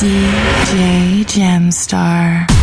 DJ Gemstar.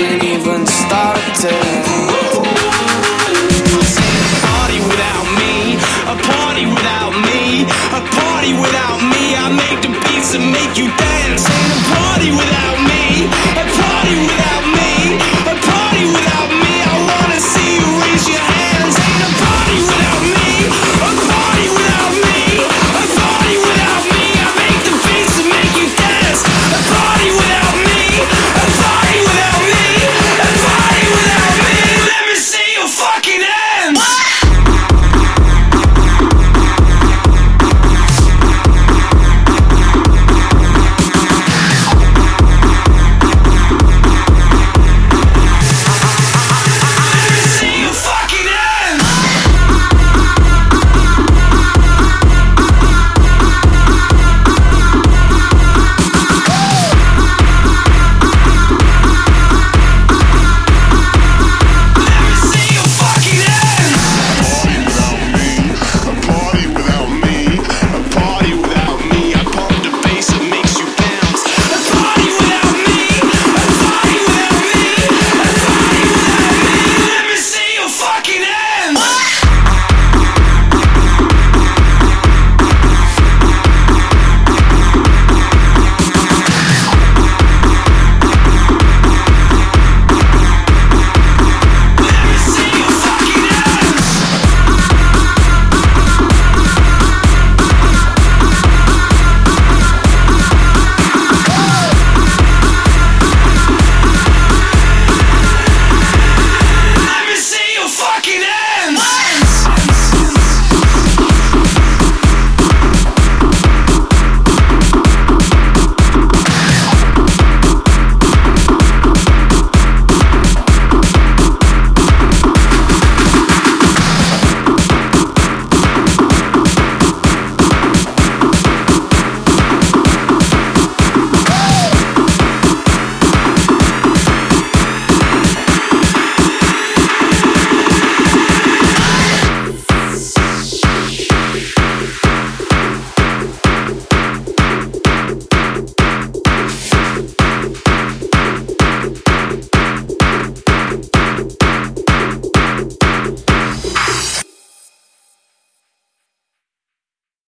didn't even start